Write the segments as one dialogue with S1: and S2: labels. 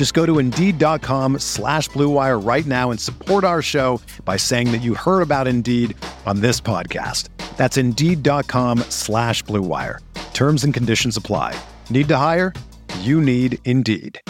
S1: Just go to Indeed.com slash BlueWire right now and support our show by saying that you heard about Indeed on this podcast. That's Indeed.com slash BlueWire. Terms and conditions apply. Need to hire? You need Indeed.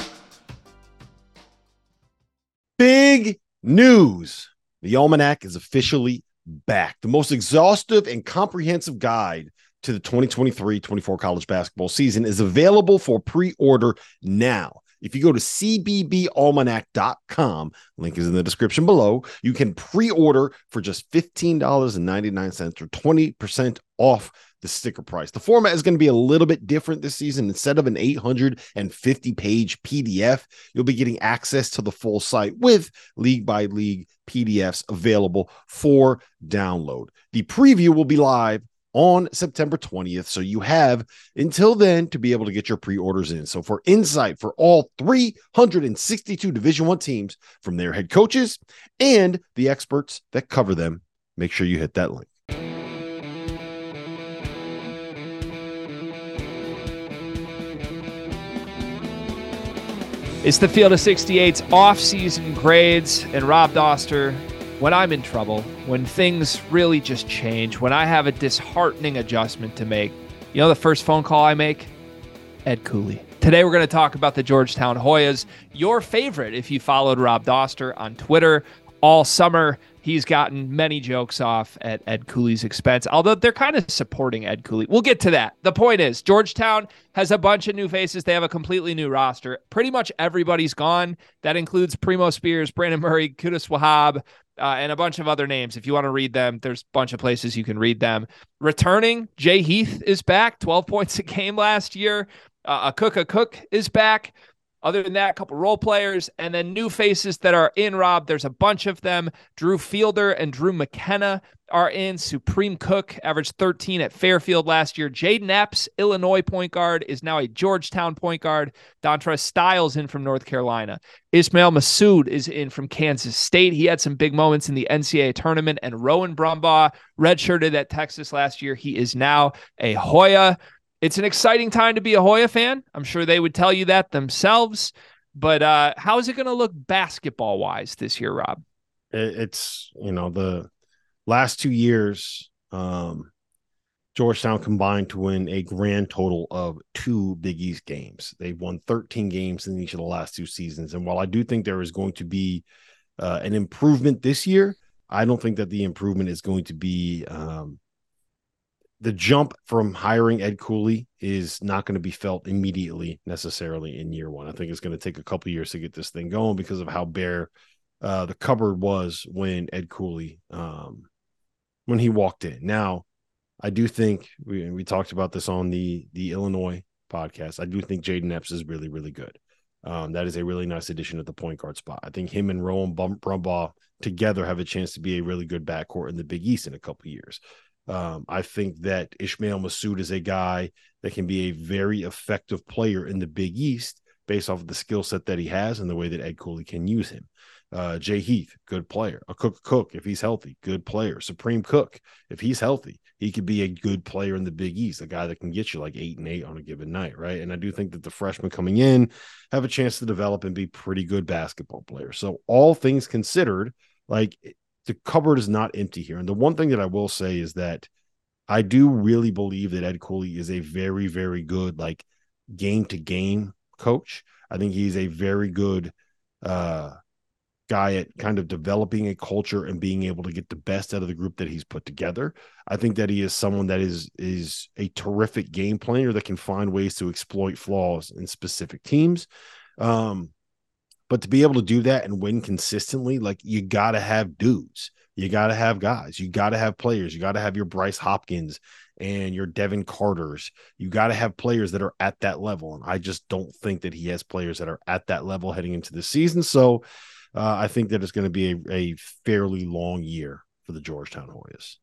S2: Big news. The Almanac is officially back. The most exhaustive and comprehensive guide to the 2023 24 college basketball season is available for pre order now. If you go to cbbalmanac.com, link is in the description below, you can pre order for just $15.99 or 20% off the sticker price. The format is going to be a little bit different this season. Instead of an 850 page PDF, you'll be getting access to the full site with league by league PDFs available for download. The preview will be live on September 20th. So you have until then to be able to get your pre-orders in. So for insight for all 362 Division 1 teams from their head coaches and the experts that cover them, make sure you hit that link.
S3: It's the Field of 68's off-season grades and Rob Dauster. When I'm in trouble, when things really just change, when I have a disheartening adjustment to make, you know the first phone call I make? Ed Cooley. Today we're going to talk about the Georgetown Hoyas, your favorite if you followed Rob Dauster on Twitter all summer. He's gotten many jokes off at Ed Cooley's expense, although they're kind of supporting Ed Cooley. We'll get to that. The point is, Georgetown has a bunch of new faces. They have a completely new roster. Pretty much everybody's gone. That includes Primo Spears, Brandon Murray, Qudus Wahab, uh, and a bunch of other names. If you want to read them, there's a bunch of places you can read them. Returning, Jay Heath is back, 12 points a game last year. Uh, Akok is back. Other than that, a couple role players and then new faces that are in, Rob. There's a bunch of them. Drew Fielder and Drew McKenna are in. Supreme Cook averaged 13 at Fairfield last year. Jayden Epps, Illinois point guard, is now a Georgetown point guard. Dontrez Styles in from North Carolina. Ismael Massoud is in from Kansas State. He had some big moments in the NCAA tournament. And Rowan Brumbaugh redshirted at Texas last year. He is now a Hoya it's an exciting time to be a Hoya fan. I'm sure they would tell you that themselves. But uh, how is it going to look basketball wise this year, Rob?
S2: It's, you know, the last two years, um, Georgetown combined to win a grand total of two Big East games. They've won 13 games in each of the last two seasons. And while I do think there is going to be uh, an improvement this year, I don't think that the improvement is going to be um, the jump from hiring Ed Cooley is not going to be felt immediately necessarily in year one. I think it's going to take a couple years to get this thing going because of how bare uh, the cupboard was when Ed Cooley um, when he walked in. Now, I do think we we talked about this on the the Illinois podcast. I do think Jayden Epps is really really good. Um, that is a really nice addition at the point guard spot. I think him and Rowan Brumbaugh together have a chance to be a really good backcourt in the Big East in a couple years. Um, I think that Ismael Massoud is a guy that can be a very effective player in the Big East based off of the skill set that he has and the way that Ed Cooley can use him. Uh, Jay Heath, good player. Akok Cook, if he's healthy, good player. Supreme Cook, if he's healthy, he could be a good player in the Big East, a guy that can get you like eight and eight on a given night, right? And I do think that the freshmen coming in have a chance to develop and be pretty good basketball players. So all things considered, like the cupboard is not empty here. And the one thing that I will say is that I do really believe that Ed Cooley is a very, very good like game to game coach. I think he's a very good uh guy at kind of developing a culture and being able to get the best out of the group that he's put together. I think that he is someone that is is a terrific game player that can find ways to exploit flaws in specific teams. Um, but to be able to do that and win consistently, like you got to have dudes. You got to have guys. You got to have players. You got to have your Bryce Hopkins and your Devin Carters. You got to have players that are at that level. And I just don't think that he has players that are at that level heading into the season. So uh, I think that it's going to be a, a fairly long year for the Georgetown Hoyas.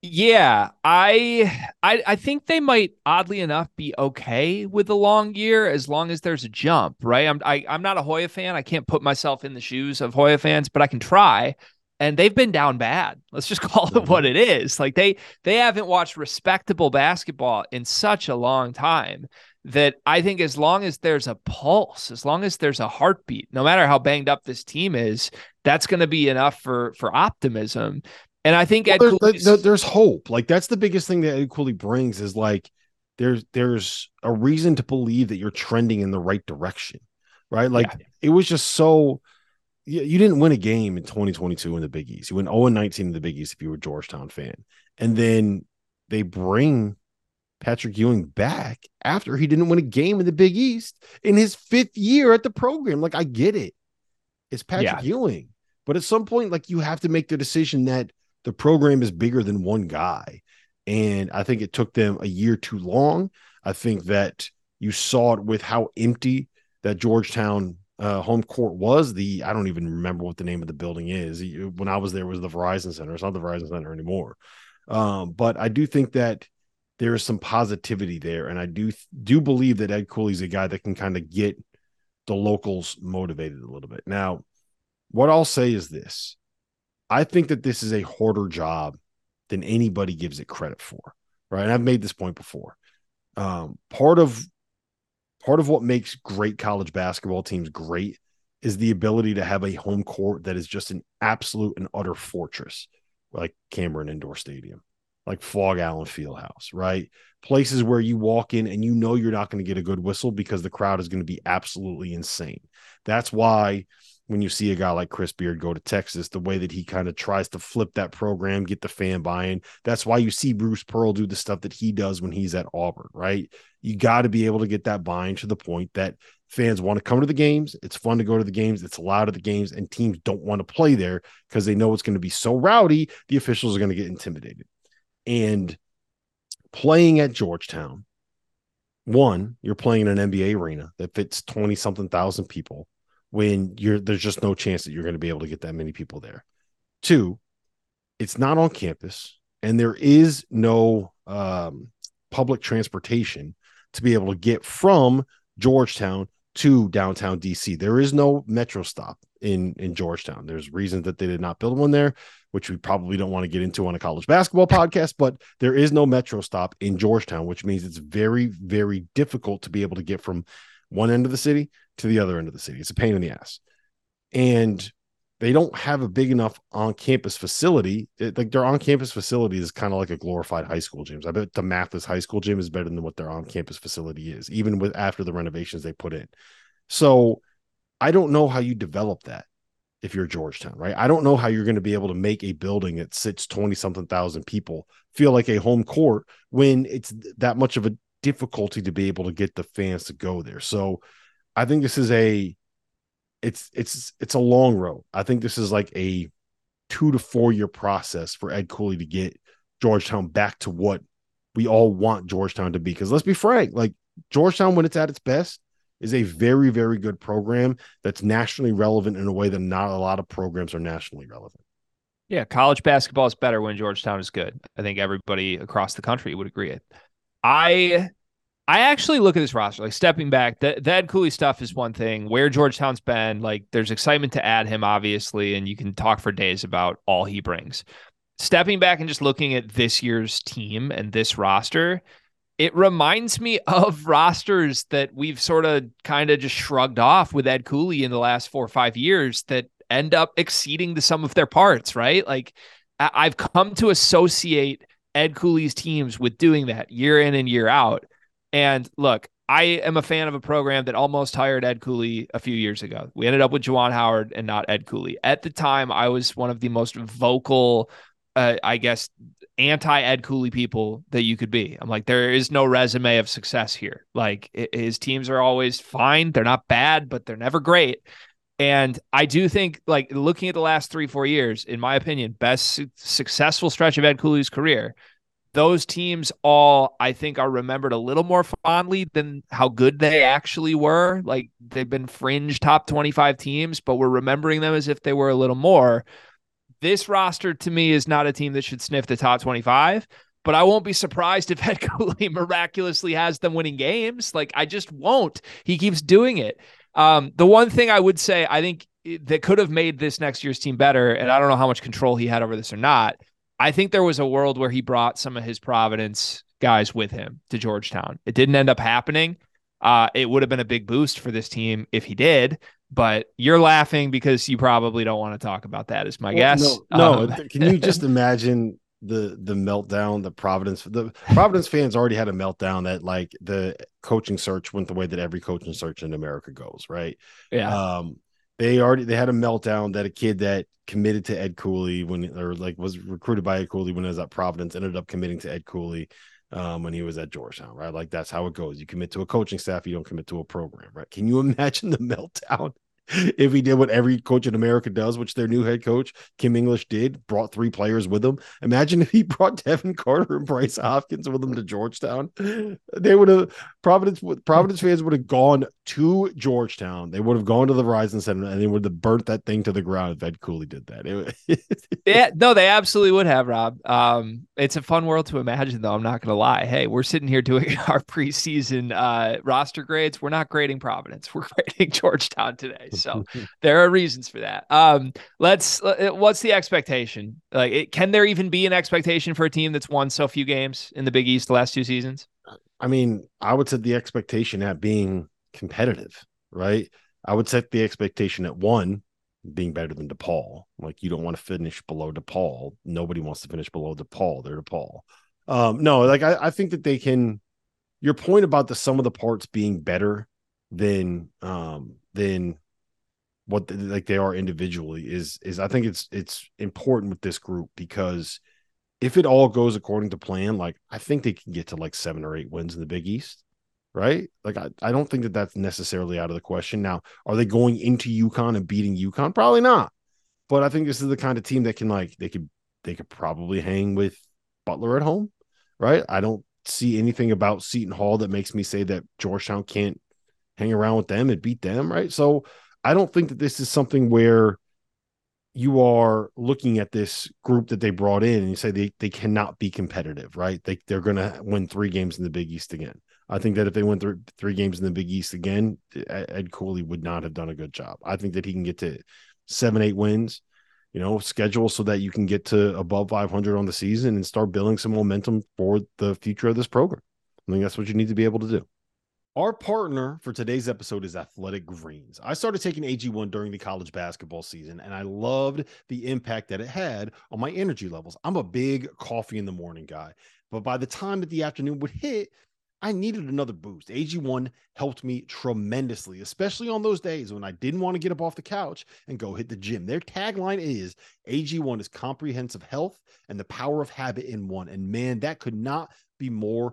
S3: Yeah, I, I I think they might oddly enough be okay with a long year as long as there's a jump, right? I'm I, I'm not a Hoya fan. I can't put myself in the shoes of Hoya fans, but I can try. And they've been down bad. Let's just call it mm-hmm. what it is. Like they they haven't watched respectable basketball in such a long time that I think as long as there's a pulse, as long as there's a heartbeat, no matter how banged up this team is, that's going to be enough for for optimism. And I think
S2: well, there's, there's, hope. Like that's the biggest thing that Ed Cooley brings is like there's there's a reason to believe that you're trending in the right direction, right? Like yeah. it was just so you, you didn't win a game in 2022 in the Big East. You went 0 19 in the Big East if you were a Georgetown fan, and then they bring Patrick Ewing back after he didn't win a game in the Big East in his fifth year at the program. Like I get it, it's Patrick yeah. Ewing, but at some point, like you have to make the decision that the program is bigger than one guy. And I think it took them a year too long. I think that you saw it with how empty that Georgetown uh, home court was. The I don't even remember what the name of the building is. When I was there, was the Verizon Center. It's not the Verizon Center anymore. Um, but I do think that there is some positivity there, and I do do believe that Ed Cooley's a guy that can kind of get the locals motivated a little bit. Now, what I'll say is this: I think that this is a harder job than anybody gives it credit for. Right. And I've made this point before. Um, part of part of what makes great college basketball teams great is the ability to have a home court that is just an absolute and utter fortress, like Cameron Indoor Stadium, like Phog Allen Fieldhouse, right? Places where you walk in and you know you're not going to get a good whistle because the crowd is going to be absolutely insane. That's why when you see a guy like Chris Beard go to Texas, the way that he kind of tries to flip that program, get the fan buy-in. That's why you see Bruce Pearl do the stuff that he does when he's at Auburn, right? You got to be able to get that buy-in to the point that fans want to come to the games. It's fun to go to the games. It's loud at the games, and teams don't want to play there because they know it's going to be so rowdy. The officials are going to get intimidated. And playing at Georgetown, one, you're playing in an NBA arena that fits 20 something thousand people when you're there's just no chance that you're going to be able to get that many people there. Two, it's not on campus, and there is no um, public transportation to be able to get from Georgetown to downtown DC. There is no metro stop in in Georgetown. There's reasons that they did not build one there, which we probably don't want to get into on a college basketball podcast, but there is no metro stop in Georgetown, which means it's very very difficult to be able to get from one end of the city to the other end of the city. It's a pain in the ass. And they don't have a big enough on campus facility. It, like their on campus facility is kind of like a glorified high school gym. I bet the Mathis high school gym is better than what their on campus facility is, even with after the renovations they put in. So I don't know how you develop that if you're Georgetown, right? I don't know how you're going to be able to make a building that sits 20 something thousand people feel like a home court when it's that much of a difficulty to be able to get the fans to go there. So I think this is a it's it's it's a long road. I think this is like a two to four year process for Ed Cooley to get Georgetown back to what we all want Georgetown to be. Because let's be frank, like Georgetown, when it's at its best, is a very, very good program that's nationally relevant in a way that not a lot of programs are nationally relevant.
S3: Yeah, college basketball is better when Georgetown is good. I think everybody across the country would agree. It. I I actually look at this roster, like stepping back, the, the Ed Cooley stuff is one thing. Where Georgetown's been, like, there's excitement to add him, obviously, and you can talk for days about all he brings. Stepping back and just looking at this year's team and this roster, it reminds me of rosters that we've sort of kind of just shrugged off with Ed Cooley in the last four or five years that end up exceeding the sum of their parts, right? Like, I've come to associate Ed Cooley's teams with doing that year in and year out. And look, I am a fan of a program that almost hired Ed Cooley a few years ago. We ended up with Juwan Howard and not Ed Cooley. At the time, I was one of the most vocal, uh, I guess, anti Ed Cooley people that you could be. I'm like, there is no resume of success here. Like his teams are always fine. They're not bad, but they're never great. And I do think, like looking at the last three, four years, in my opinion, best su- successful stretch of Ed Cooley's career. Those teams all, I think, are remembered a little more fondly than how good they actually were. Like they've been fringe top 25 teams, but we're remembering them as if they were a little more. This roster to me is not a team that should sniff the top 25, but I won't be surprised if Ed Cooley miraculously has them winning games. Like I just won't. He keeps doing it. Um, the one thing I would say, I think that could have made this next year's team better, and I don't know how much control he had over this or not. I think there was a world where he brought some of his Providence guys with him to Georgetown. It didn't end up happening. Uh, it would have been a big boost for this team if he did, but you're laughing because you probably don't want to talk about that, is my well, guess.
S2: No, no. Um, can you just imagine the the meltdown the providence the providence fans already had a meltdown that like the coaching search went the way that every coaching search in america goes right
S3: yeah
S2: um they already they had a meltdown that a kid that committed to ed cooley when or like was recruited by ed cooley when he was at providence ended up committing to ed cooley um, when he was at Georgetown, right? Like that's how it goes. You commit to a coaching staff, you don't commit to a program, right? Can you imagine the meltdown if he did what every coach in America does, which their new head coach Kim English did, brought three players with him. Imagine if he brought Devin Carter and Bryce Hopkins with him to Georgetown. They would have Providence Providence fans would have gone to Georgetown. They would have gone to the Verizon Center and they would have burnt that thing to the ground if Ed Cooley did that.
S3: yeah, no, they absolutely would have, Rob. Um, it's a fun world to imagine, though. I'm not going to lie. Hey, we're sitting here doing our preseason uh, roster grades. We're not grading Providence. We're grading Georgetown today. So there are reasons for that. Um, let's. Uh, what's the expectation? Like, it, can there even be an expectation for a team that's won so few games in the Big East the last two seasons?
S2: I mean, I would set the expectation at being competitive, right? I would set the expectation at one being better than DePaul. Like you don't want to finish below DePaul. Nobody wants to finish below DePaul. They're DePaul. Um, no, like I, I think that they can. Your point about the sum of the parts being better than um than what the, like they are individually is is I think it's it's important with this group because if it all goes according to plan, like I think they can get to like seven or eight wins in the Big East, right? Like I, I don't think that that's necessarily out of the question. Now, are they going into UConn and beating UConn? Probably not. But I think this is the kind of team that can like they could they could probably hang with Butler at home, right? I don't see anything about Seton Hall that makes me say that Georgetown can't hang around with them and beat them, right? So I don't think that this is something where you are looking at this group that they brought in and you say they, they cannot be competitive, right? They, they're to win three games in the Big East again. I think that if they went through three games in the Big East again, Ed Cooley would not have done a good job. I think that he can get to seven, eight wins, you know, schedule so that you can get to above 500 on the season and start building some momentum for the future of this program. I think that's what you need to be able to do. Our partner for today's episode is Athletic Greens. I started taking AG1 during the college basketball season, and I loved the impact that it had on my energy levels. I'm a big coffee in the morning guy, but by the time that the afternoon would hit, I needed another boost. AG1 helped me tremendously, especially on those days when I didn't want to get up off the couch and go hit the gym. Their tagline is AG1 is comprehensive health and the power of habit in one. And man, that could not be more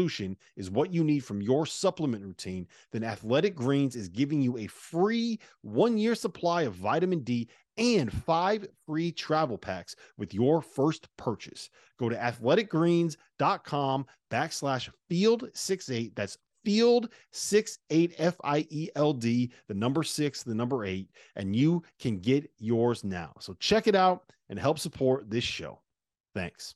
S2: is what you need from your supplement routine, then Athletic Greens is giving you a free one year supply of vitamin D and five free travel packs with your first purchase. Go to athleticgreens.com backslash field68. That's field six eight F I E L D, the number six, the number eight, and you can get yours now. So check it out and help support this show. Thanks.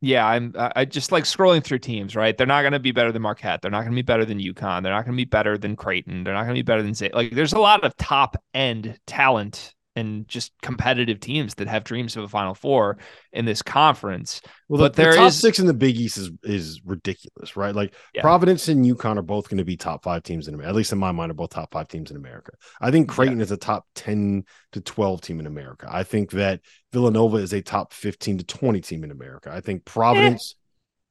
S3: yeah, I'm. I just like scrolling through teams. Right, they're not going to be better than Marquette. They're not going to be better than UConn. They're not going to be better than Creighton. They're not going to be better than Zay. Like, there's a lot of top end talent and just competitive teams that have dreams of a Final Four in this conference.
S2: Well, but the, there the top is, six in the Big East is is ridiculous, right? Like yeah. Providence and UConn are both going to be top five teams in America. At least in my mind, are both top five teams in America. I think Creighton yeah. is a top ten to twelve team in America. I think that Villanova is a top fifteen to twenty team in America. I think Providence.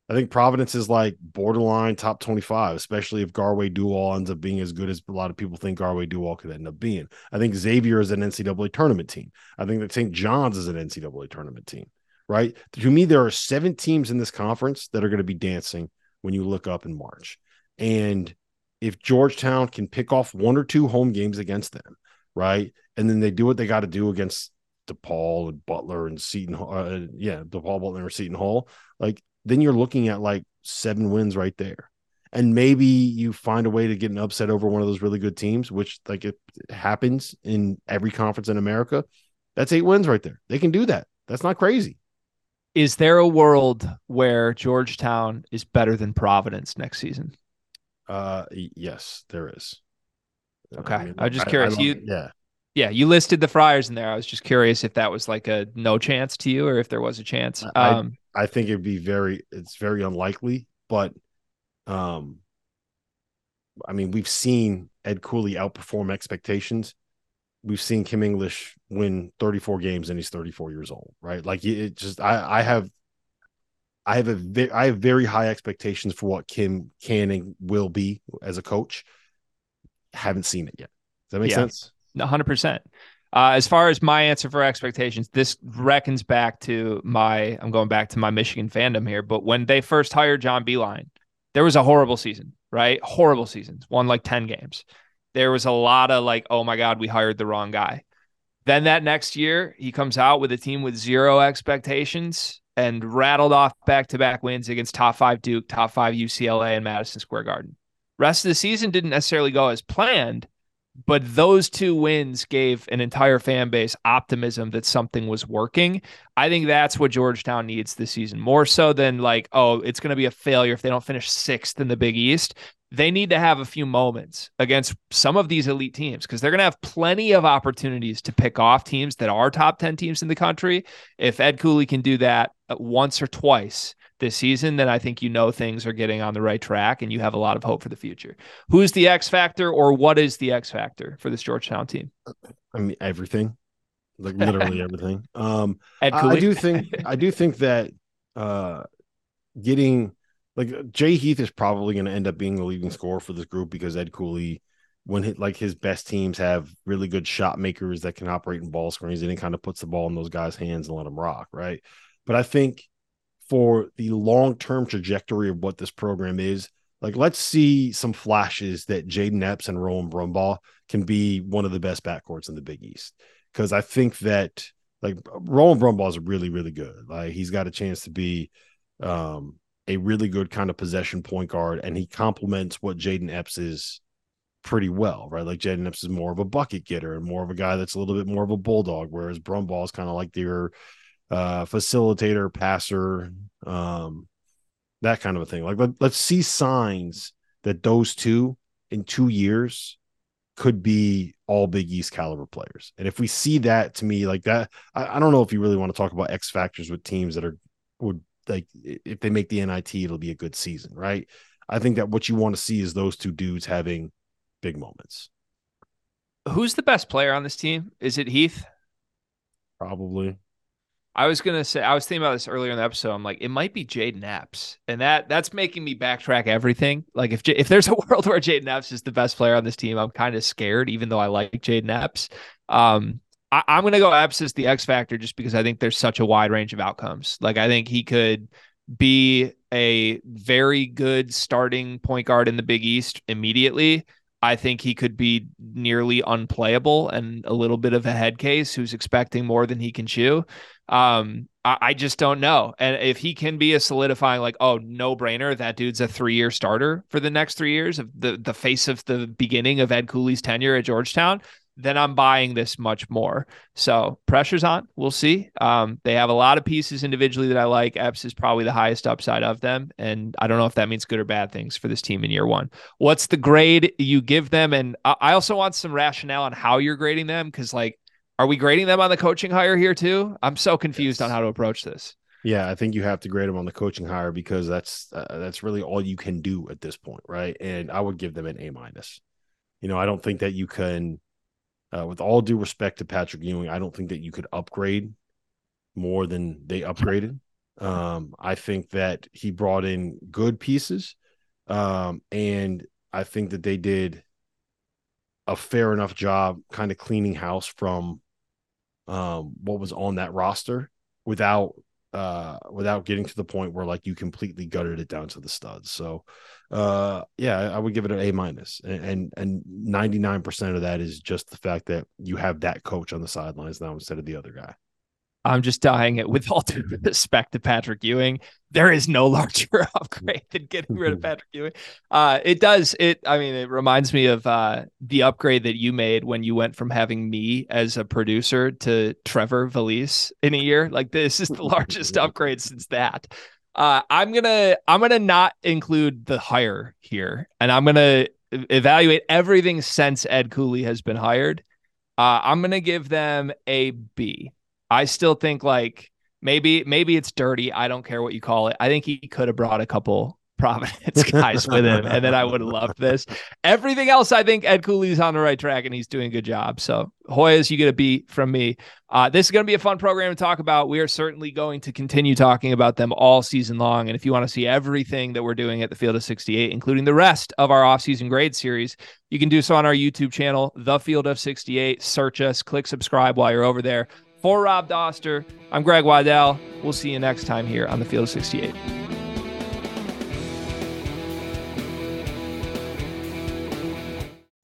S2: I think Providence is like borderline top 25, especially if Garwey Dual ends up being as good as a lot of people think Garwey Dual could end up being. I think Xavier is an NCAA tournament team. I think that St. John's is an NCAA tournament team, right? To me, there are seven teams in this conference that are going to be dancing when you look up in March. And if Georgetown can pick off one or two home games against them, right? And then they do what they got to do against DePaul and Butler and Seton, uh, yeah, DePaul, Butler, or Seton Hall. Like then you're looking at like seven wins right there. And maybe you find a way to get an upset over one of those really good teams, which like it happens in every conference in America. That's eight wins right there. They can do that. That's not crazy.
S3: Is there a world where Georgetown is better than Providence next season?
S2: Uh, yes, there is.
S3: Okay, I, mean, I was just curious. I, I you,
S2: yeah,
S3: yeah, you listed the Friars in there. I was just curious if that was like a no chance to you, or if there was a chance. Um,
S2: I, think it'd be very, it's very unlikely, but, um, I mean, we've seen Ed Cooley outperform expectations. We've seen Kim English win 34 games and he's 34 years old, right? Like it just, I, I have, I have a, I have very high expectations for what Kim can and will be as a coach. Haven't seen it yet. Does that make yeah. sense?
S3: 100%. Uh, as far as my answer for expectations, this reckons back to my, I'm going back to my Michigan fandom here, but when they first hired John Beilein, there was a horrible season, right? Horrible seasons, won like 10 games. There was a lot of like, oh my God, we hired the wrong guy. Then that next year, he comes out with a team with zero expectations and rattled off back to back wins against top five Duke, top five UCLA, and Madison Square Garden. Rest of the season didn't necessarily go as planned, but those two wins gave an entire fan base optimism that something was working. I think that's what Georgetown needs this season, more so than like, oh, it's going to be a failure if they don't finish sixth in the Big East. They need to have a few moments against some of these elite teams because they're going to have plenty of opportunities to pick off teams that are top 10 teams in the country. If Ed Cooley can do that uh, once or twice, this season, then I think you know things are getting on the right track and you have a lot of hope for the future. Who's the X factor or what is the X factor for this Georgetown team?
S2: I mean everything. Like literally everything. Um I, I do think I do think that uh getting like Jay Heath is probably going to end up being the leading scorer for this group because Ed Cooley when hit, like his best teams have really good shot makers that can operate in ball screens and he kind of puts the ball in those guys' hands and let them rock, right? But I think for the long term trajectory of what this program is. Like, let's see some flashes that Jayden Epps and Rowan Brumbaugh can be one of the best backcourts in the Big East. Because I think that like Rowan Brumbaugh is really, really good. Like he's got a chance to be um, a really good kind of possession point guard, and he complements what Jayden Epps is pretty well, right? Like Jayden Epps is more of a bucket getter and more of a guy that's a little bit more of a bulldog, whereas Brumbaugh is kind of like your uh, facilitator, passer, um, that kind of a thing. Like let, let's see signs that those two in two years could be all Big East caliber players. And if we see that to me like that, I, I, don't know if you really want to talk about X factors with teams that are would like if they make the NIT, it'll be a good season, right? I think that what you want to see is those two dudes having big moments.
S3: Who's the best player on this team? Is it Heath?
S2: Probably.
S3: I was gonna say I was thinking about this earlier in the episode. I'm like, it might be Jayden Epps, and that that's making me backtrack everything. Like if if there's a world where Jayden Epps is the best player on this team, I'm kind of scared, even though I like Jayden Epps. Um, I, am gonna go Epps as the X factor just because I think there's such a wide range of outcomes. Like I think he could be a very good starting point guard in the Big East immediately. I think he could be nearly unplayable and a little bit of a head case who's expecting more than he can chew. Um, I, I, just don't know. And if he can be a solidifying, like, oh, no brainer, that dude's a three year starter for the next three years of the, the face of the beginning of Ed Cooley's tenure at Georgetown, then I'm buying this much more. So pressure's on. We'll see. Um, they have a lot of pieces individually that I like. Epps is probably the highest upside of them. And I don't know if that means good or bad things for this team in year one. What's the grade you give them? And I also want some rationale on how you're grading them because, like, are we grading them on the coaching hire here too? I'm so confused yes. on how to approach this.
S2: Yeah, I think you have to grade them on the coaching hire because that's uh, that's really all you can do at this point, right? And I would give them an A minus. You know, I don't think that you can uh, with all due respect to Patrick Ewing, I don't think that you could upgrade more than they upgraded. Um, I think that he brought in good pieces, um, and I think that they did a fair enough job kind of cleaning house from um, what was on that roster without uh, without getting to the point where like you completely gutted it down to the studs. So uh, yeah, I would give it an A minus, and and nine percent of that is just the fact that you have that coach on the sidelines now instead of the other guy.
S3: I'm just dying it with all due respect to Patrick Ewing. There is no larger upgrade than getting rid of Patrick Ewing. Uh, it does it. I mean, it reminds me of uh, the upgrade that you made when you went from having me as a producer to Trevor Valise in a year. Like this is the largest upgrade since that. Uh, I'm gonna I'm gonna not include the hire here, and I'm gonna evaluate everything since Ed Cooley has been hired. Uh, I'm gonna give them a B. I still think like maybe maybe it's dirty. I don't care what you call it. I think he could have brought a couple Providence guys with him, and then I would have loved this. Everything else, I think Ed Cooley's on the right track and he's doing a good job. So Hoyas, you get a beat from me. Uh, this is going to be a fun program to talk about. We are certainly going to continue talking about them all season long. And if you want to see everything that we're doing at the Field of 68, including the rest of our offseason grade series, you can do so on our YouTube channel, The Field of 68. Search us, click subscribe while you're over there. For Rob Dauster, I'm Greg Waddell. We'll see you next time here on the Field of 68.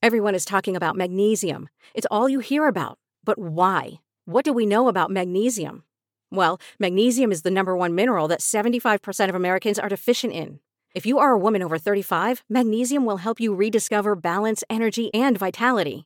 S4: Everyone is talking about magnesium. It's all you hear about. But why? What do we know about magnesium? Well, magnesium is the number one mineral that 75% of Americans are deficient in. If you are a woman over 35, magnesium will help you rediscover balance, energy, and vitality.